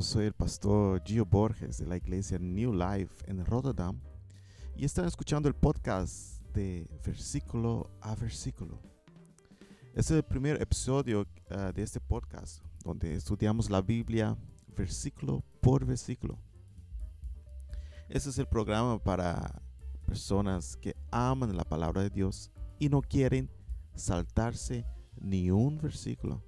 Soy el pastor Gio Borges de la iglesia New Life en Rotterdam y están escuchando el podcast de versículo a versículo. Este es el primer episodio uh, de este podcast donde estudiamos la Biblia versículo por versículo. Este es el programa para personas que aman la palabra de Dios y no quieren saltarse ni un versículo.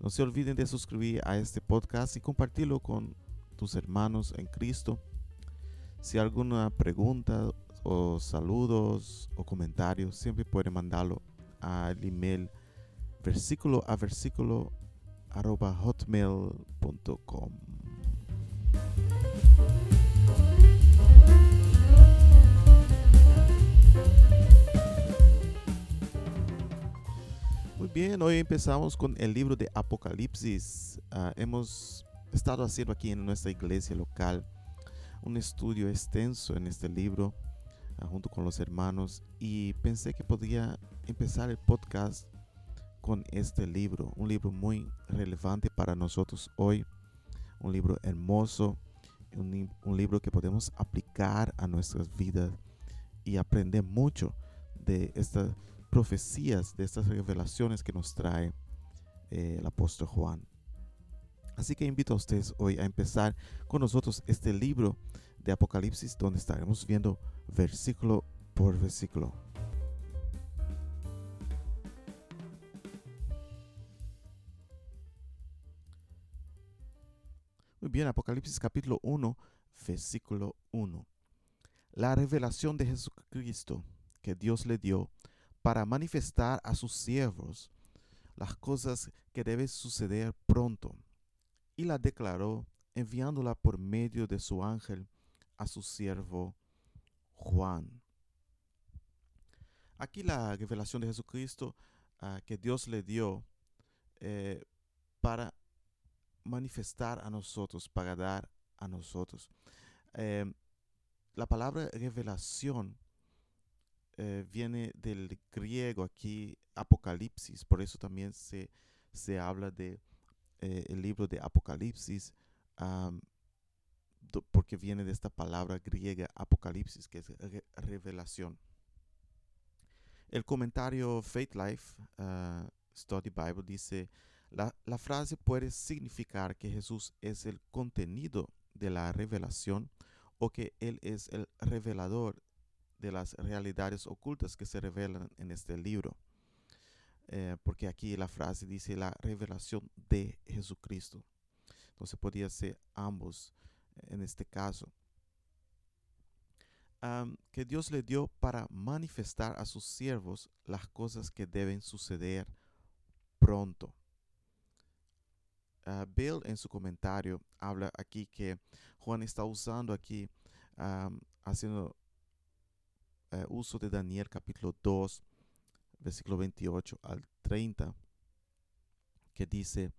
No se olviden de suscribir a este podcast y compartirlo con tus hermanos en Cristo. Si alguna pregunta o saludos o comentarios, siempre pueden mandarlo al email versículo a versículo arroba hotmail.com. Muy bien, hoy empezamos con el libro de Apocalipsis. Uh, hemos estado haciendo aquí en nuestra iglesia local un estudio extenso en este libro uh, junto con los hermanos y pensé que podía empezar el podcast con este libro, un libro muy relevante para nosotros hoy, un libro hermoso, un, un libro que podemos aplicar a nuestras vidas y aprender mucho de esta profecías, de estas revelaciones que nos trae eh, el apóstol Juan. Así que invito a ustedes hoy a empezar con nosotros este libro de Apocalipsis donde estaremos viendo versículo por versículo. Muy bien, Apocalipsis capítulo 1, versículo 1. La revelación de Jesucristo que Dios le dio para manifestar a sus siervos las cosas que deben suceder pronto, y la declaró enviándola por medio de su ángel a su siervo Juan. Aquí la revelación de Jesucristo uh, que Dios le dio eh, para manifestar a nosotros, para dar a nosotros. Eh, la palabra revelación eh, viene del griego aquí, Apocalipsis, por eso también se, se habla de eh, libro de Apocalipsis, porque viene de esta palabra griega Apocalipsis, que es re revelación. El comentario Faith Life uh, Study Bible dice, la, la frase puede significar que Jesús es el contenido de la revelación o que Él es el revelador de las realidades ocultas que se revelan en este libro. Eh, porque aquí la frase dice la revelación de Jesucristo. Entonces podría ser ambos en este caso. Um, que Dios le dio para manifestar a sus siervos las cosas que deben suceder pronto. Uh, Bill en su comentario habla aquí que Juan está usando aquí, um, haciendo uh, uso de Daniel capítulo 2, versículo 28 al 30, que dice,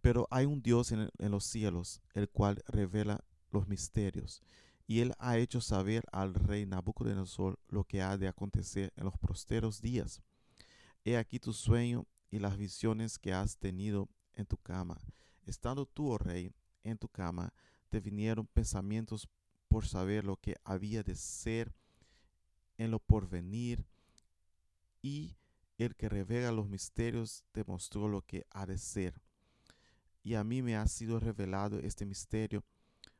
pero hay un Dios en, en los cielos, el cual revela los misterios, y él ha hecho saber al rey Nabucodonosor lo que ha de acontecer en los posteros días. He aquí tu sueño y las visiones que has tenido en tu cama. Estando tú, oh rey, en tu cama, te vinieron pensamientos por saber lo que había de ser en lo porvenir y el que revela los misterios demostró lo que ha de ser. Y a mí me ha sido revelado este misterio,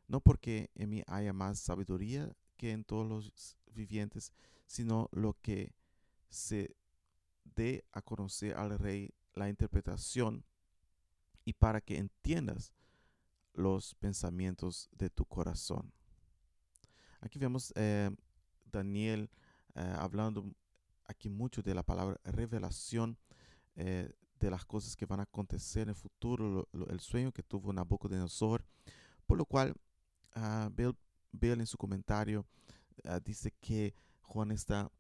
no porque en mí haya más sabiduría que en todos los vivientes, sino lo que se dé a conocer al rey la interpretación y para que entiendas los pensamientos de tu corazón. Aquí vemos eh, Daniel eh, hablando aquí mucho de la palabra revelación eh, de las cosas que van a acontecer en el futuro, el sueño que tuvo Nabucodonosor, por lo cual uh, Bill, Bill, en su comentario uh, dice que Juan está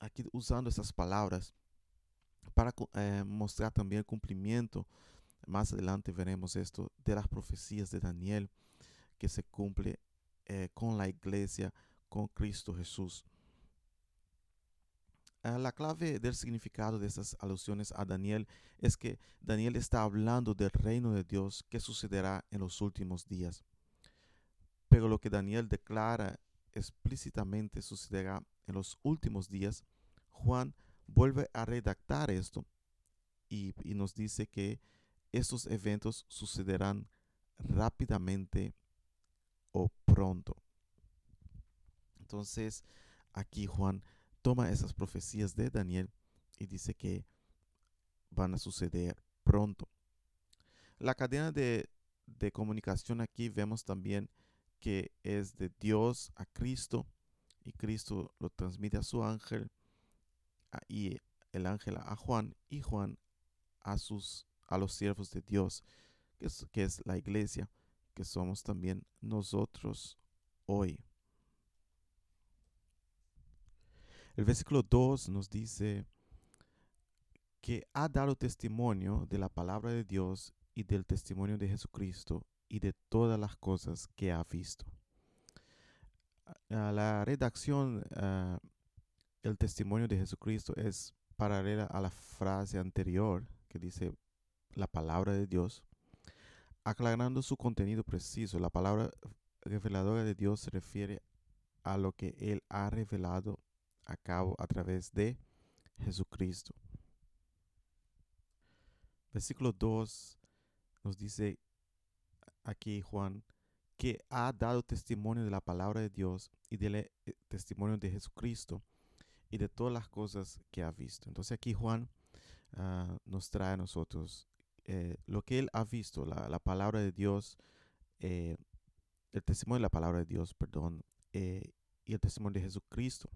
aquí usando esas palabras para eh, mostrar también el cumplimiento, más adelante veremos esto, de las profecías de Daniel que se cumple con la iglesia, con Cristo Jesús. Ah, la clave del significado de estas alusiones a Daniel es que Daniel está hablando del reino de Dios que sucederá en los últimos días. Pero lo que Daniel declara explícitamente sucederá en los últimos días, Juan vuelve a redactar esto y, y nos dice que estos eventos sucederán rápidamente o pronto. Entonces, aquí Juan toma esas profecías de Daniel y dice que van a suceder pronto. La cadena de, comunicación aquí vemos también que es de Dios a Cristo y Cristo lo transmite a su ángel y el ángel a Juan y Juan a sus a los siervos de Dios que es, que es la iglesia que somos también nosotros hoy. El versículo 2 nos dice que ha dado testimonio de la palabra de Dios y del testimonio de Jesucristo y de todas las cosas que ha visto. La redacción, ah, el testimonio de Jesucristo es paralela a la frase anterior que dice la palabra de Dios, aclarando su contenido preciso. La palabra reveladora de Dios se refiere a lo que Él ha revelado a cabo a través de Jesucristo. Versículo 2 nos dice aquí Juan que ha dado testimonio de la palabra de Dios y del eh, testimonio de Jesucristo y de todas las cosas que ha visto. Entonces aquí Juan ah, nos trae a nosotros eh, lo que él ha visto, la, palabra de Dios, eh, el testimonio de la palabra de Dios, perdón, y el testimonio de Jesucristo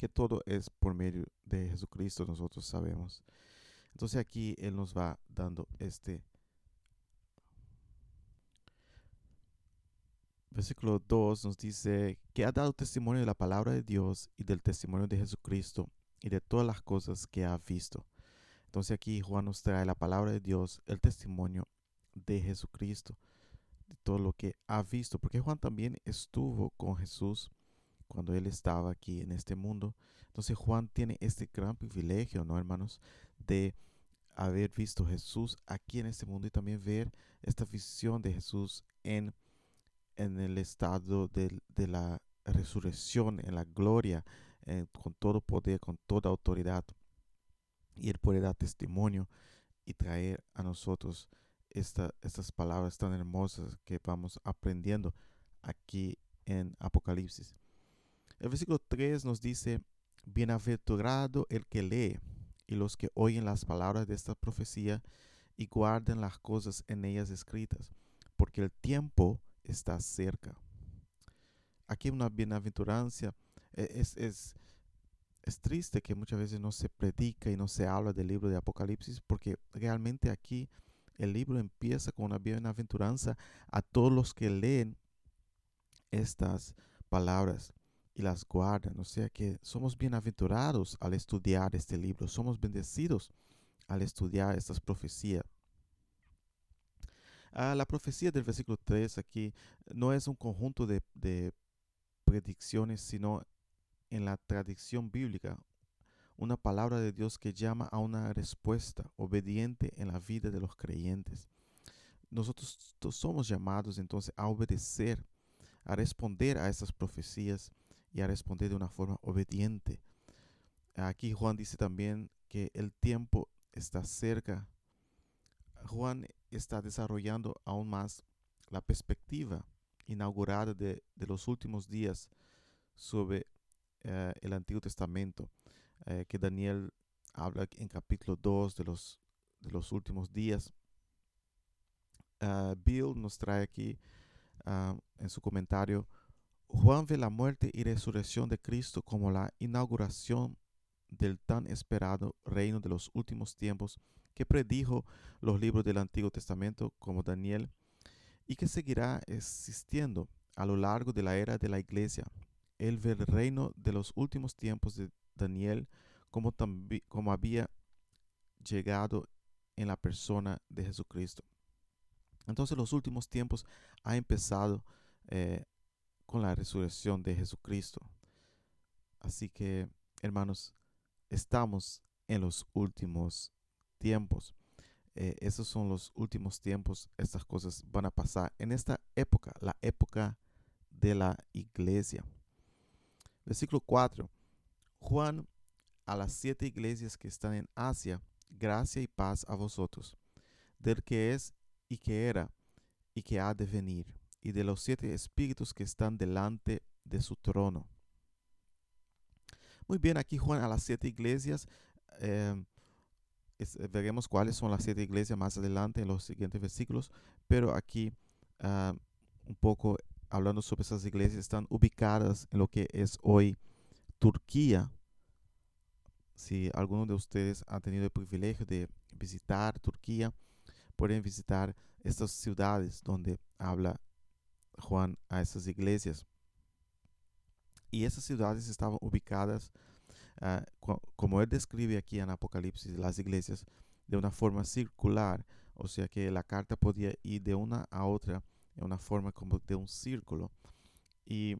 que todo es por medio de Jesucristo, nosotros sabemos. Entonces aquí Él nos va dando este versículo 2 nos dice que ha dado testimonio de la palabra de Dios y del testimonio de Jesucristo y de todas las cosas que ha visto. Entonces aquí Juan nos trae la palabra de Dios, el testimonio de Jesucristo, de todo lo que ha visto, porque Juan también estuvo con Jesús cuando él estaba aquí en este mundo. Entonces Juan tiene este gran privilegio, ¿no, hermanos? De haber visto Jesús aquí en este mundo y también ver esta visión de Jesús en, en el estado de, la resurrección, en la gloria, con todo poder, con toda autoridad. Y él puede dar testimonio y traer a nosotros estas palabras tan hermosas que vamos aprendiendo aquí en Apocalipsis. El versículo 3 nos dice, Bienaventurado el que lee y los que oyen las palabras de esta profecía y guarden las cosas en ellas escritas, porque el tiempo está cerca. Aquí una bienaventurancia. E, es, es, es triste que muchas veces no se predica y no se habla del libro de Apocalipsis, porque realmente aquí el libro empieza con una bienaventuranza a todos los que leen estas palabras y las guardan. O sea que somos bienaventurados al estudiar este libro, somos bendecidos al estudiar estas profecías. Ah, la profecía del versículo 3 aquí no es un conjunto de, de predicciones, sino en la tradición bíblica, una palabra de Dios que llama a una respuesta obediente en la vida de los creyentes. Nosotros somos llamados entonces a obedecer, a responder a estas profecías y a responder de una forma obediente. Aquí Juan dice también que el tiempo está cerca. Juan está desarrollando aún más la perspectiva inaugurada de, los últimos días sobre eh, el Antiguo Testamento, eh, que Daniel habla en capítulo 2 de los, de los últimos días. Ah, Bill nos trae aquí ah, en su comentario Juan ve la muerte y resurrección de Cristo como la inauguración del tan esperado reino de los últimos tiempos que predijo los libros del Antiguo Testamento como Daniel y que seguirá existiendo a lo largo de la era de la iglesia. Él ve el reino de los últimos tiempos de Daniel como, como había llegado en la persona de Jesucristo. Entonces los últimos tiempos ha empezado eh, con la resurrección de Jesucristo. Así que hermanos, estamos en los últimos tiempos. Eh, esos son los últimos tiempos. Estas cosas van a pasar en esta época, la época de la iglesia. Versículo 4. Juan a las siete iglesias que están en Asia, gracia y paz a vosotros, del que es y que era y que ha de venir, y de los siete espíritus que están delante de su trono. Muy bien, aquí Juan a las siete iglesias. Em, veremos cuáles son las siete iglesias más adelante en los siguientes versículos, pero aquí ah, un poco hablando sobre esas iglesias están ubicadas en lo que es hoy Turquía. Si alguno de ustedes ha tenido el privilegio de visitar Turquía, pueden visitar estas ciudades donde habla Juan a esas iglesias. Y esas ciudades estaban ubicadas, ah, como él describe aquí en Apocalipsis, las iglesias de una forma circular, o sea que la carta podía ir de una a otra en una forma como de un círculo. Y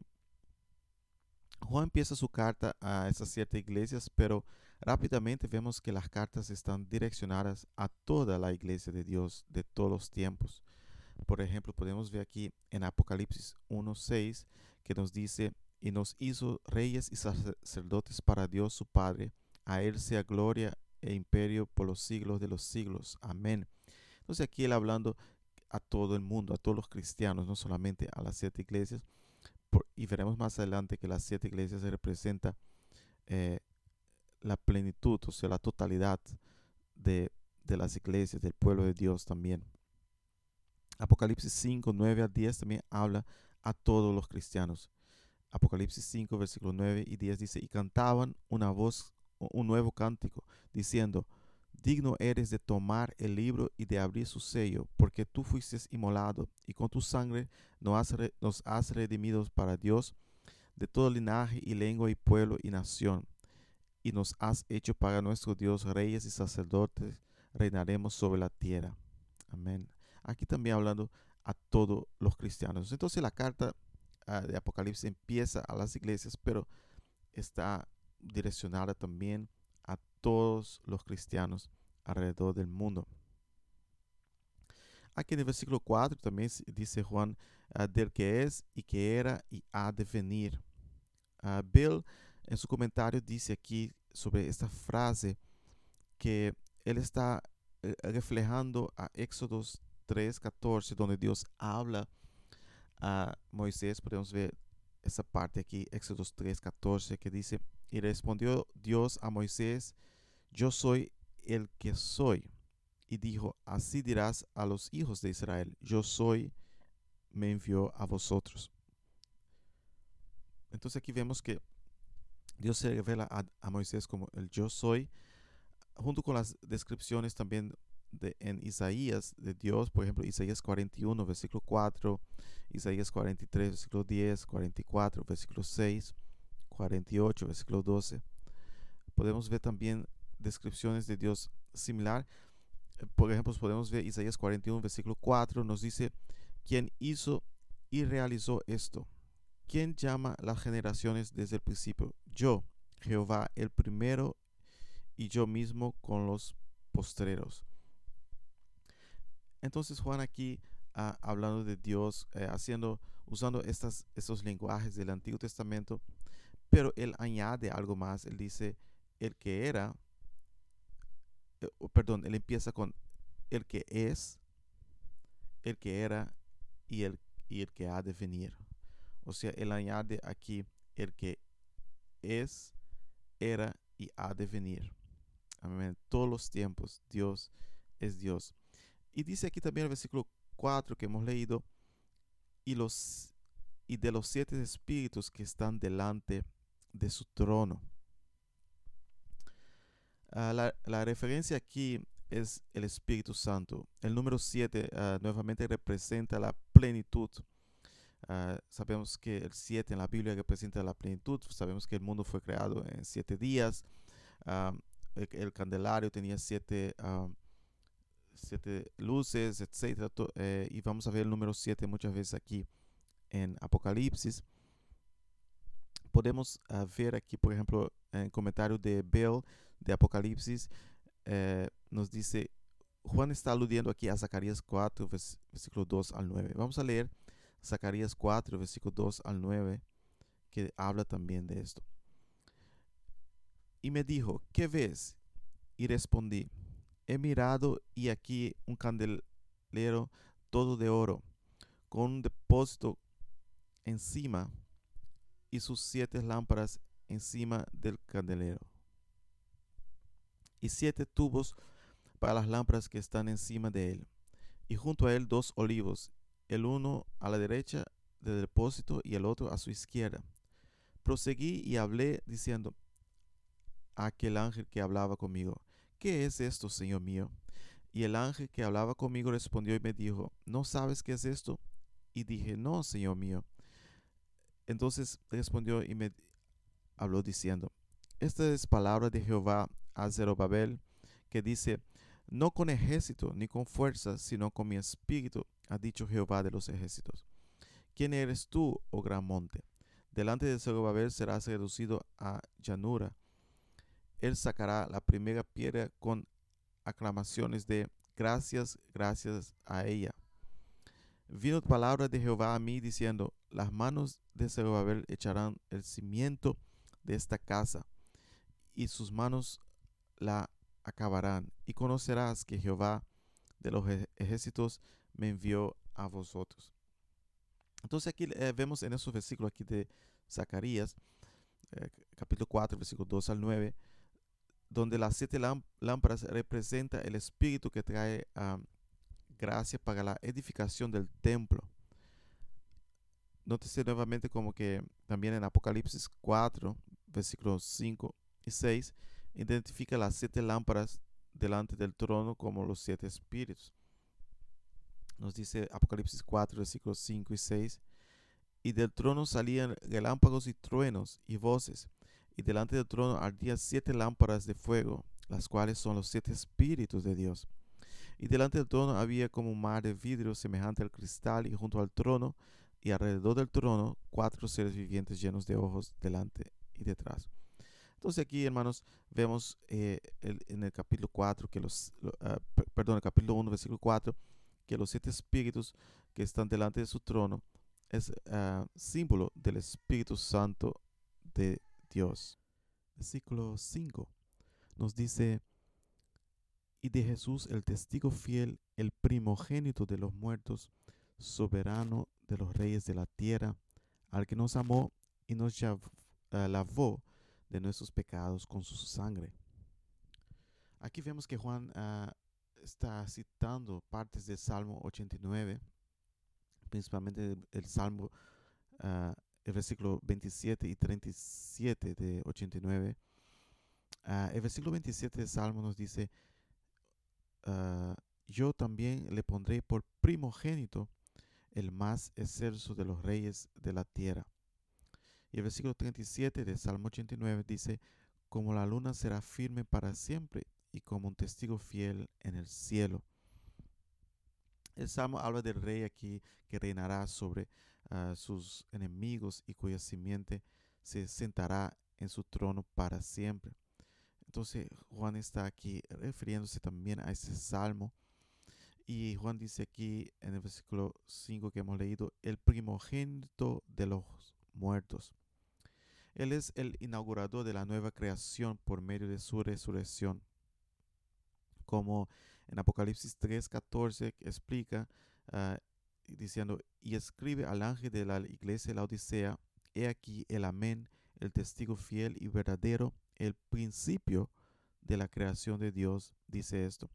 Juan empieza su carta a esas siete iglesias, pero rápidamente vemos que las cartas están direccionadas a toda la iglesia de Dios de todos los tiempos. Por ejemplo, podemos ver aquí en Apocalipsis 1.6 que nos dice, y nos hizo reyes y sacerdotes para Dios su Padre. A Él sea gloria e imperio por los siglos de los siglos. Amén. Entonces aquí él hablando a todo el mundo, a todos los cristianos, no solamente a las siete iglesias. y veremos más adelante que las siete iglesias representan eh, la plenitud, o sea, la totalidad de, de, las iglesias, del pueblo de Dios también. Apocalipsis 5, 9 a 10 también habla a todos los cristianos. Apocalipsis 5, versículo 9 y 10 dice, y cantaban una voz, un nuevo cántico, diciendo, digno eres de tomar el libro y de abrir su sello, porque tú fuiste inmolado y con tu sangre nos has, nos has redimido para Dios de todo linaje y lengua y pueblo y nación, y nos has hecho para nuestro Dios reyes y sacerdotes, reinaremos sobre la tierra. Amén. Aquí también hablando a todos los cristianos. Entonces la carta ah, de Apocalipsis empieza a las iglesias, pero está direccionada también a todos los cristianos alrededor del mundo. Aquí en el versículo 4 también dice Juan ah, del que es y que era y ha de venir. Uh, Bill en su comentario dice aquí sobre esta frase que él está eh, reflejando a Éxodos 3:14 donde Dios habla a Moisés. Podemos ver esa parte aquí, Éxodos 3:14 que dice, y respondió Dios a Moisés, yo soy el que soy. Y dijo, así dirás a los hijos de Israel, yo soy, me envió a vosotros. Entonces aquí vemos que Dios se revela a, Moisés como el yo soy, junto con las descripciones también de, en Isaías de Dios, por ejemplo, Isaías 41, versículo 4, Isaías 43, versículo 10, 44, versículo 6, 48, versículo 12. Podemos ver también descripciones de Dios similar. Eh, por ejemplo, podemos ver Isaías 41, versículo 4, nos dice, ¿quién hizo y realizó esto? ¿Quién llama las generaciones desde el principio? Yo, Jehová, el primero, y yo mismo con los postreros. Entonces Juan aquí ah, hablando de Dios, eh, haciendo, usando estas, estos lenguajes del Antiguo Testamento, pero él añade algo más. Él dice, el que era, eh, perdón, él empieza con el que es, el que era y el, y el que ha de venir. O sea, él añade aquí el que es, era y ha de venir. Amén. Todos los tiempos Dios es Dios. Y dice aquí también el versículo 4 que hemos leído, y, los, y de los siete espíritus que están delante de su trono. Ah, la, referencia aquí es el Espíritu Santo. El número 7 ah, nuevamente representa la plenitud. Ah, sabemos que el 7 en la Biblia representa la plenitud. Sabemos que el mundo fue creado en siete días. el, candelario tenía siete, siete luces, etc. Eh, y vamos a ver el número 7 muchas veces aquí en Apocalipsis. podemos ah, ver aquí, por ejemplo, en el comentario de Bell de Apocalipsis, eh, nos dice, Juan está aludiendo aquí a Zacarías 4, versículo 2 al 9. Vamos a leer Zacarías 4, versículo 2 al 9, que habla también de esto. Y me dijo, ¿qué ves? Y respondí, he mirado y aquí un candelero todo de oro, con un depósito encima y sus siete lámparas encima del candelero. Y siete tubos para las lámparas que están encima de él. Y junto a él dos olivos, el uno a la derecha del depósito y el otro a su izquierda. Proseguí y hablé diciendo a aquel ángel que hablaba conmigo, ¿qué es esto, Señor mío? Y el ángel que hablaba conmigo respondió y me dijo, ¿no sabes qué es esto? Y dije, no, Señor mío. Entonces respondió y me habló diciendo, esta es palabra de Jehová a Zerobabel, que dice, no con ejército ni con fuerza, sino con mi espíritu, ha dicho Jehová de los ejércitos. ¿Quién eres tú, oh gran monte? Delante de Zerobabel serás reducido a llanura. Él sacará la primera piedra con aclamaciones de gracias, gracias a ella. Vino palabra de Jehová a mí diciendo, las manos de Zerubabel echarán el cimiento de esta casa, y sus manos la acabarán, y conocerás que Jehová de los ejércitos me envió a vosotros. Entonces aquí eh, vemos en esos versículos aquí de Zacarías, eh, capítulo 4, versículo 2 al 9, donde las siete lámparas representa el espíritu que trae gracia para la edificación del templo. Nótese nuevamente como que también en Apocalipsis 4, versículos 5 y 6, identifica las siete lámparas delante del trono como los siete espíritus. Nos dice Apocalipsis 4, versículos 5 y 6, y del trono salían relámpagos y truenos y voces, y delante del trono ardían siete lámparas de fuego, las cuales son los siete espíritus de Dios. Y delante del trono había como un mar de vidrio semejante al cristal, y junto al trono y alrededor del trono cuatro seres vivientes llenos de ojos delante y detrás. Entonces aquí, hermanos, vemos eh, en el capítulo 4, que los, ah, perdón, el capítulo 1, versículo 4, que los siete espíritus que están delante de su trono es uh, símbolo del Espíritu Santo de Dios. Versículo 5 nos dice, y de Jesús el testigo fiel, el primogénito de los muertos, soberano de los reyes de la tierra, al que nos amó y nos eh, lavó de nuestros pecados con su sangre. Aquí vemos que Juan ah, está citando partes del Salmo 89, principalmente el, Salmo, uh, el versículo 27 y 37 de 89. Ah, el versículo 27 del Salmo nos dice, yo también le pondré por primogénito el más excelso de los reyes de la tierra. Y el versículo 37 de Salmo 89 dice, como la luna será firme para siempre y como un testigo fiel en el cielo. El Salmo habla del rey aquí que reinará sobre ah, sus enemigos y cuya simiente se sentará en su trono para siempre. Entonces Juan está aquí refiriéndose también a ese salmo y Juan dice aquí en el versículo 5 que hemos leído, el primogénito de los muertos. Él es el inaugurador de la nueva creación por medio de su resurrección. Como en Apocalipsis 3:14 explica, ah, diciendo, y escribe al ángel de la iglesia de la Odisea, he aquí el amén, el testigo fiel y verdadero, el principio de la creación de Dios, dice esto.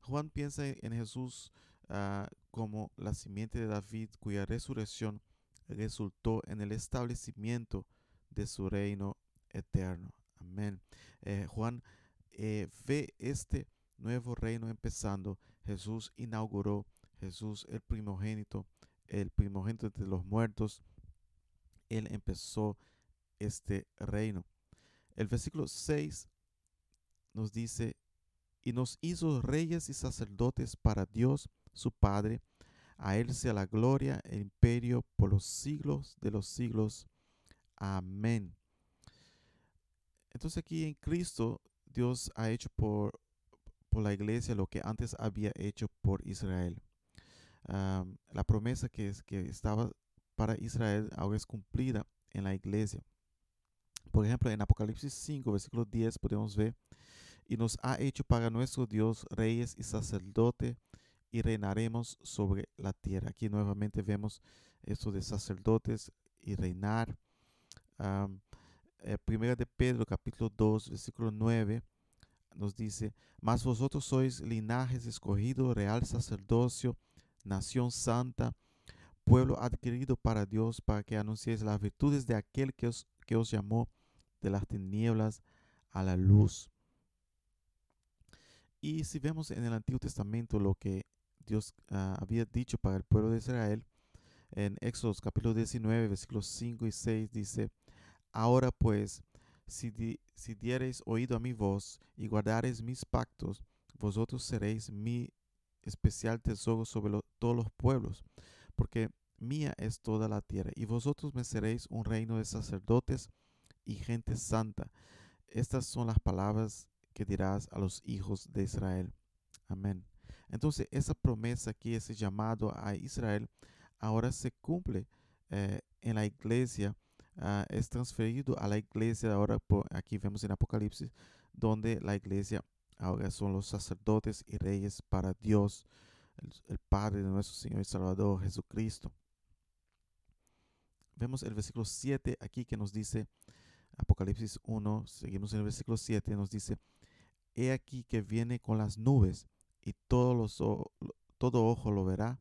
Juan piensa en Jesús ah, como la simiente de David cuya resurrección resultó en el establecimiento de su reino eterno. Amén. Eh, Juan eh, ve este nuevo reino empezando. Jesús inauguró, Jesús el primogénito, el primogénito de los muertos. Él empezó este reino. El versículo 6 nos dice, y nos hizo reyes y sacerdotes para Dios su Padre. A Él sea la gloria, el imperio por los siglos de los siglos. Amén. Entonces aquí en Cristo Dios ha hecho por, por la iglesia lo que antes había hecho por Israel. La promesa que, que estaba para Israel ahora es cumplida en la iglesia. Por ejemplo, en Apocalipsis 5, versículo 10 podemos ver, y nos ha hecho para nuestro Dios reyes y sacerdotes y reinaremos sobre la tierra. Aquí nuevamente vemos esto de sacerdotes y reinar. Eh, primera de Pedro capítulo 2 versículo 9 nos dice, mas vosotros sois linajes escogido, real sacerdocio, nación santa, pueblo adquirido para Dios, para que anunciéis las virtudes de aquel que os, que os llamó de las tinieblas a la luz. Y si vemos en el Antiguo Testamento lo que Dios ah, había dicho para el pueblo de Israel. En Éxodo capítulo 19, versículos 5 y 6 dice, Ahora pues, si, si diereis oído a mi voz y guardareis mis pactos, vosotros seréis mi especial tesoro sobre todos los pueblos, porque mía es toda la tierra, y vosotros me seréis un reino de sacerdotes y gente santa. Estas son las palabras que dirás a los hijos de Israel. Amén. Entonces, esa promesa aquí, ese llamado a Israel, ahora se cumple eh, en la iglesia, ah, es transferido a la iglesia. Ahora, aquí vemos en Apocalipsis, donde la iglesia ahora son los sacerdotes y reyes para Dios, el, Padre de nuestro Señor y Salvador Jesucristo. Vemos el versículo 7 aquí que nos dice, Apocalipsis 1, seguimos en el versículo 7, nos dice, He aquí que viene con las nubes y todos los, todo ojo lo verá,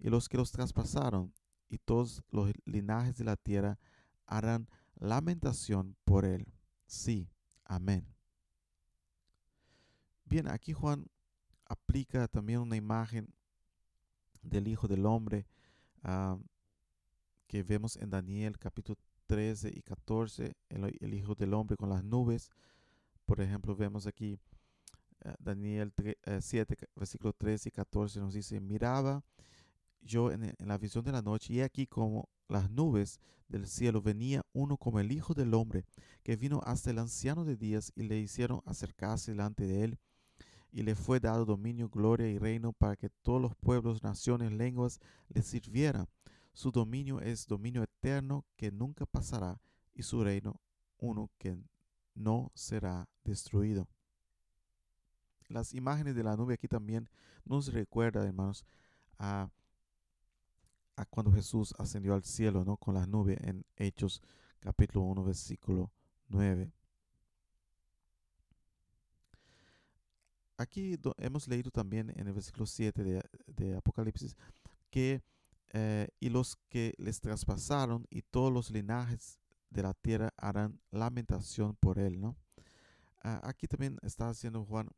y los que los traspasaron y todos los linajes de la tierra harán lamentación por él. Sí, amén. Bien, aquí Juan aplica también una imagen del Hijo del Hombre ah, que vemos en Daniel capítulo 13 y 14, el Hijo del Hombre con las nubes. Por ejemplo, vemos aquí eh, Daniel 7, eh, versículo 13 y 14 nos dice, miraba yo en, la visión de la noche y aquí como las nubes del cielo venía uno como el Hijo del Hombre, que vino hasta el anciano de días y le hicieron acercarse delante de él, y le fue dado dominio, gloria y reino para que todos los pueblos, naciones, lenguas le sirvieran. Su dominio es dominio eterno que nunca pasará, y su reino uno que no será destruido. Las imágenes de la nube aquí también nos recuerda, hermanos, a, a cuando Jesús ascendió al cielo, ¿no? Con la nube en Hechos capítulo 1, versículo 9. Aquí hemos leído también en el versículo 7 de, Apocalipsis que eh, y los que les traspasaron y todos los linajes de la tierra harán lamentación por él, ¿no? Ah, aquí también está haciendo Juan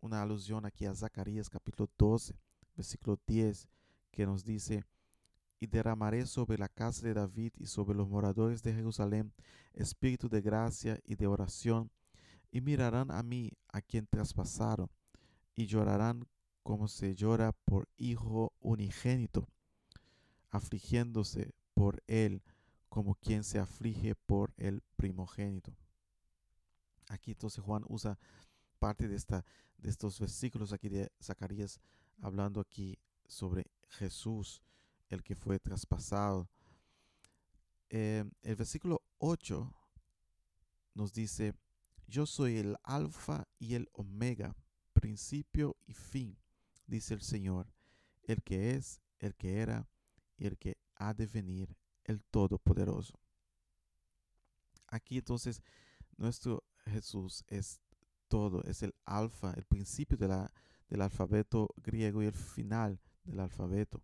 una alusión aquí a Zacarías capítulo 12, versículo 10, que nos dice, y derramaré sobre la casa de David y sobre los moradores de Jerusalén espíritu de gracia y de oración, y mirarán a mí a quien traspasaron, y llorarán como se llora por hijo unigénito, afligiéndose por él como quien se aflige por el primogénito. Aquí entonces Juan usa parte de, esta, de estos versículos aquí de Zacarías, hablando aquí sobre Jesús, el que fue traspasado. Eh, el versículo 8 nos dice, yo soy el alfa y el omega, principio y fin, dice el Señor, el que es, el que era y el que ha de venir, el Todopoderoso. Aquí entonces nuestro Jesús es todo, es el alfa, el principio de la, del alfabeto griego y el final del alfabeto.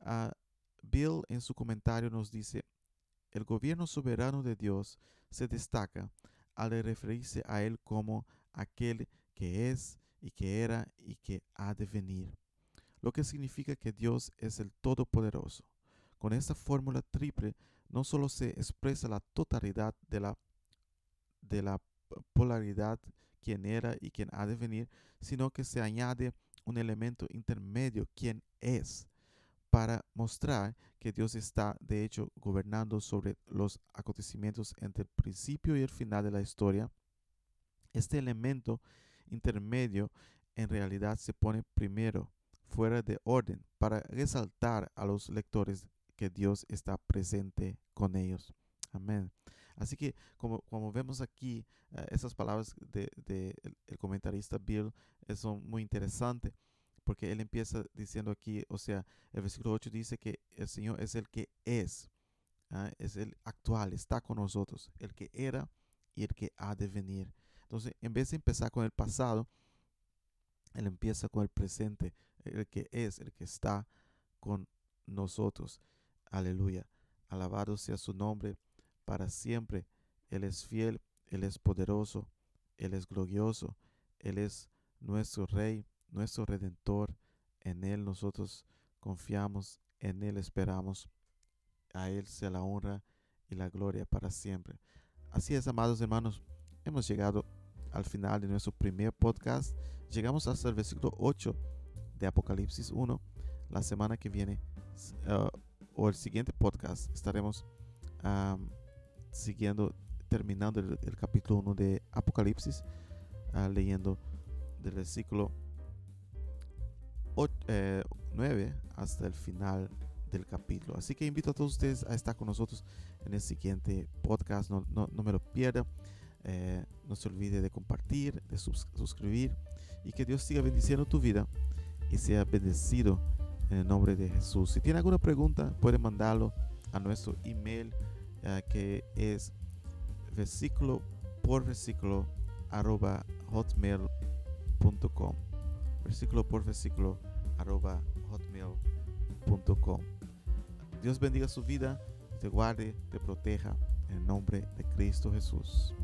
Ah, Bill en su comentario nos dice, el gobierno soberano de Dios se destaca al referirse a Él como aquel que es y que era y que ha de venir, lo que significa que Dios es el Todopoderoso. Con esta fórmula triple no solo se expresa la totalidad de la, de la polaridad quien era y quien ha de venir, sino que se añade un elemento intermedio, quien es. Para mostrar que Dios está, de hecho, gobernando sobre los acontecimientos entre el principio y el final de la historia. Este elemento intermedio en realidad se pone primero, fuera de orden, para resaltar a los lectores que Dios está presente con ellos. Amén. Así que como, como vemos aquí, eh, esas palabras del de, el, comentarista Bill eh, son muy interesantes porque él empieza diciendo aquí, o sea, el versículo 8 dice que el Señor es el que es, ¿ah? es el actual, está con nosotros, el que era y el que ha de venir. Entonces, en vez de empezar con el pasado, él empieza con el presente, el que es, el que está con nosotros. Aleluya. Alabado sea su nombre para siempre. Él es fiel, Él es poderoso, Él es glorioso, Él es nuestro Rey, nuestro Redentor. En Él nosotros confiamos, en Él esperamos. A Él sea la honra y la gloria para siempre. Así es, amados hermanos, hemos llegado al final de nuestro primer podcast. Llegamos hasta el versículo 8 de Apocalipsis 1. La semana que viene uh, o el siguiente podcast estaremos siguiendo, terminando el, capítulo 1 de Apocalipsis, uh, leyendo del versículo 9 eh, hasta el final del capítulo. Así que invito a todos ustedes a estar con nosotros en el siguiente podcast. No, no, no me lo pierda. Eh, no se olvide de compartir, de suscribir y que Dios siga bendiciendo tu vida y sea bendecido en el nombre de Jesús. Si tiene alguna pregunta, puede mandarlo a nuestro email uh, que es versículo por versículo arroba hotmail.com versículo por versículo arroba hotmail.com Dios bendiga su vida, te guarde, te proteja en el nombre de Cristo Jesús.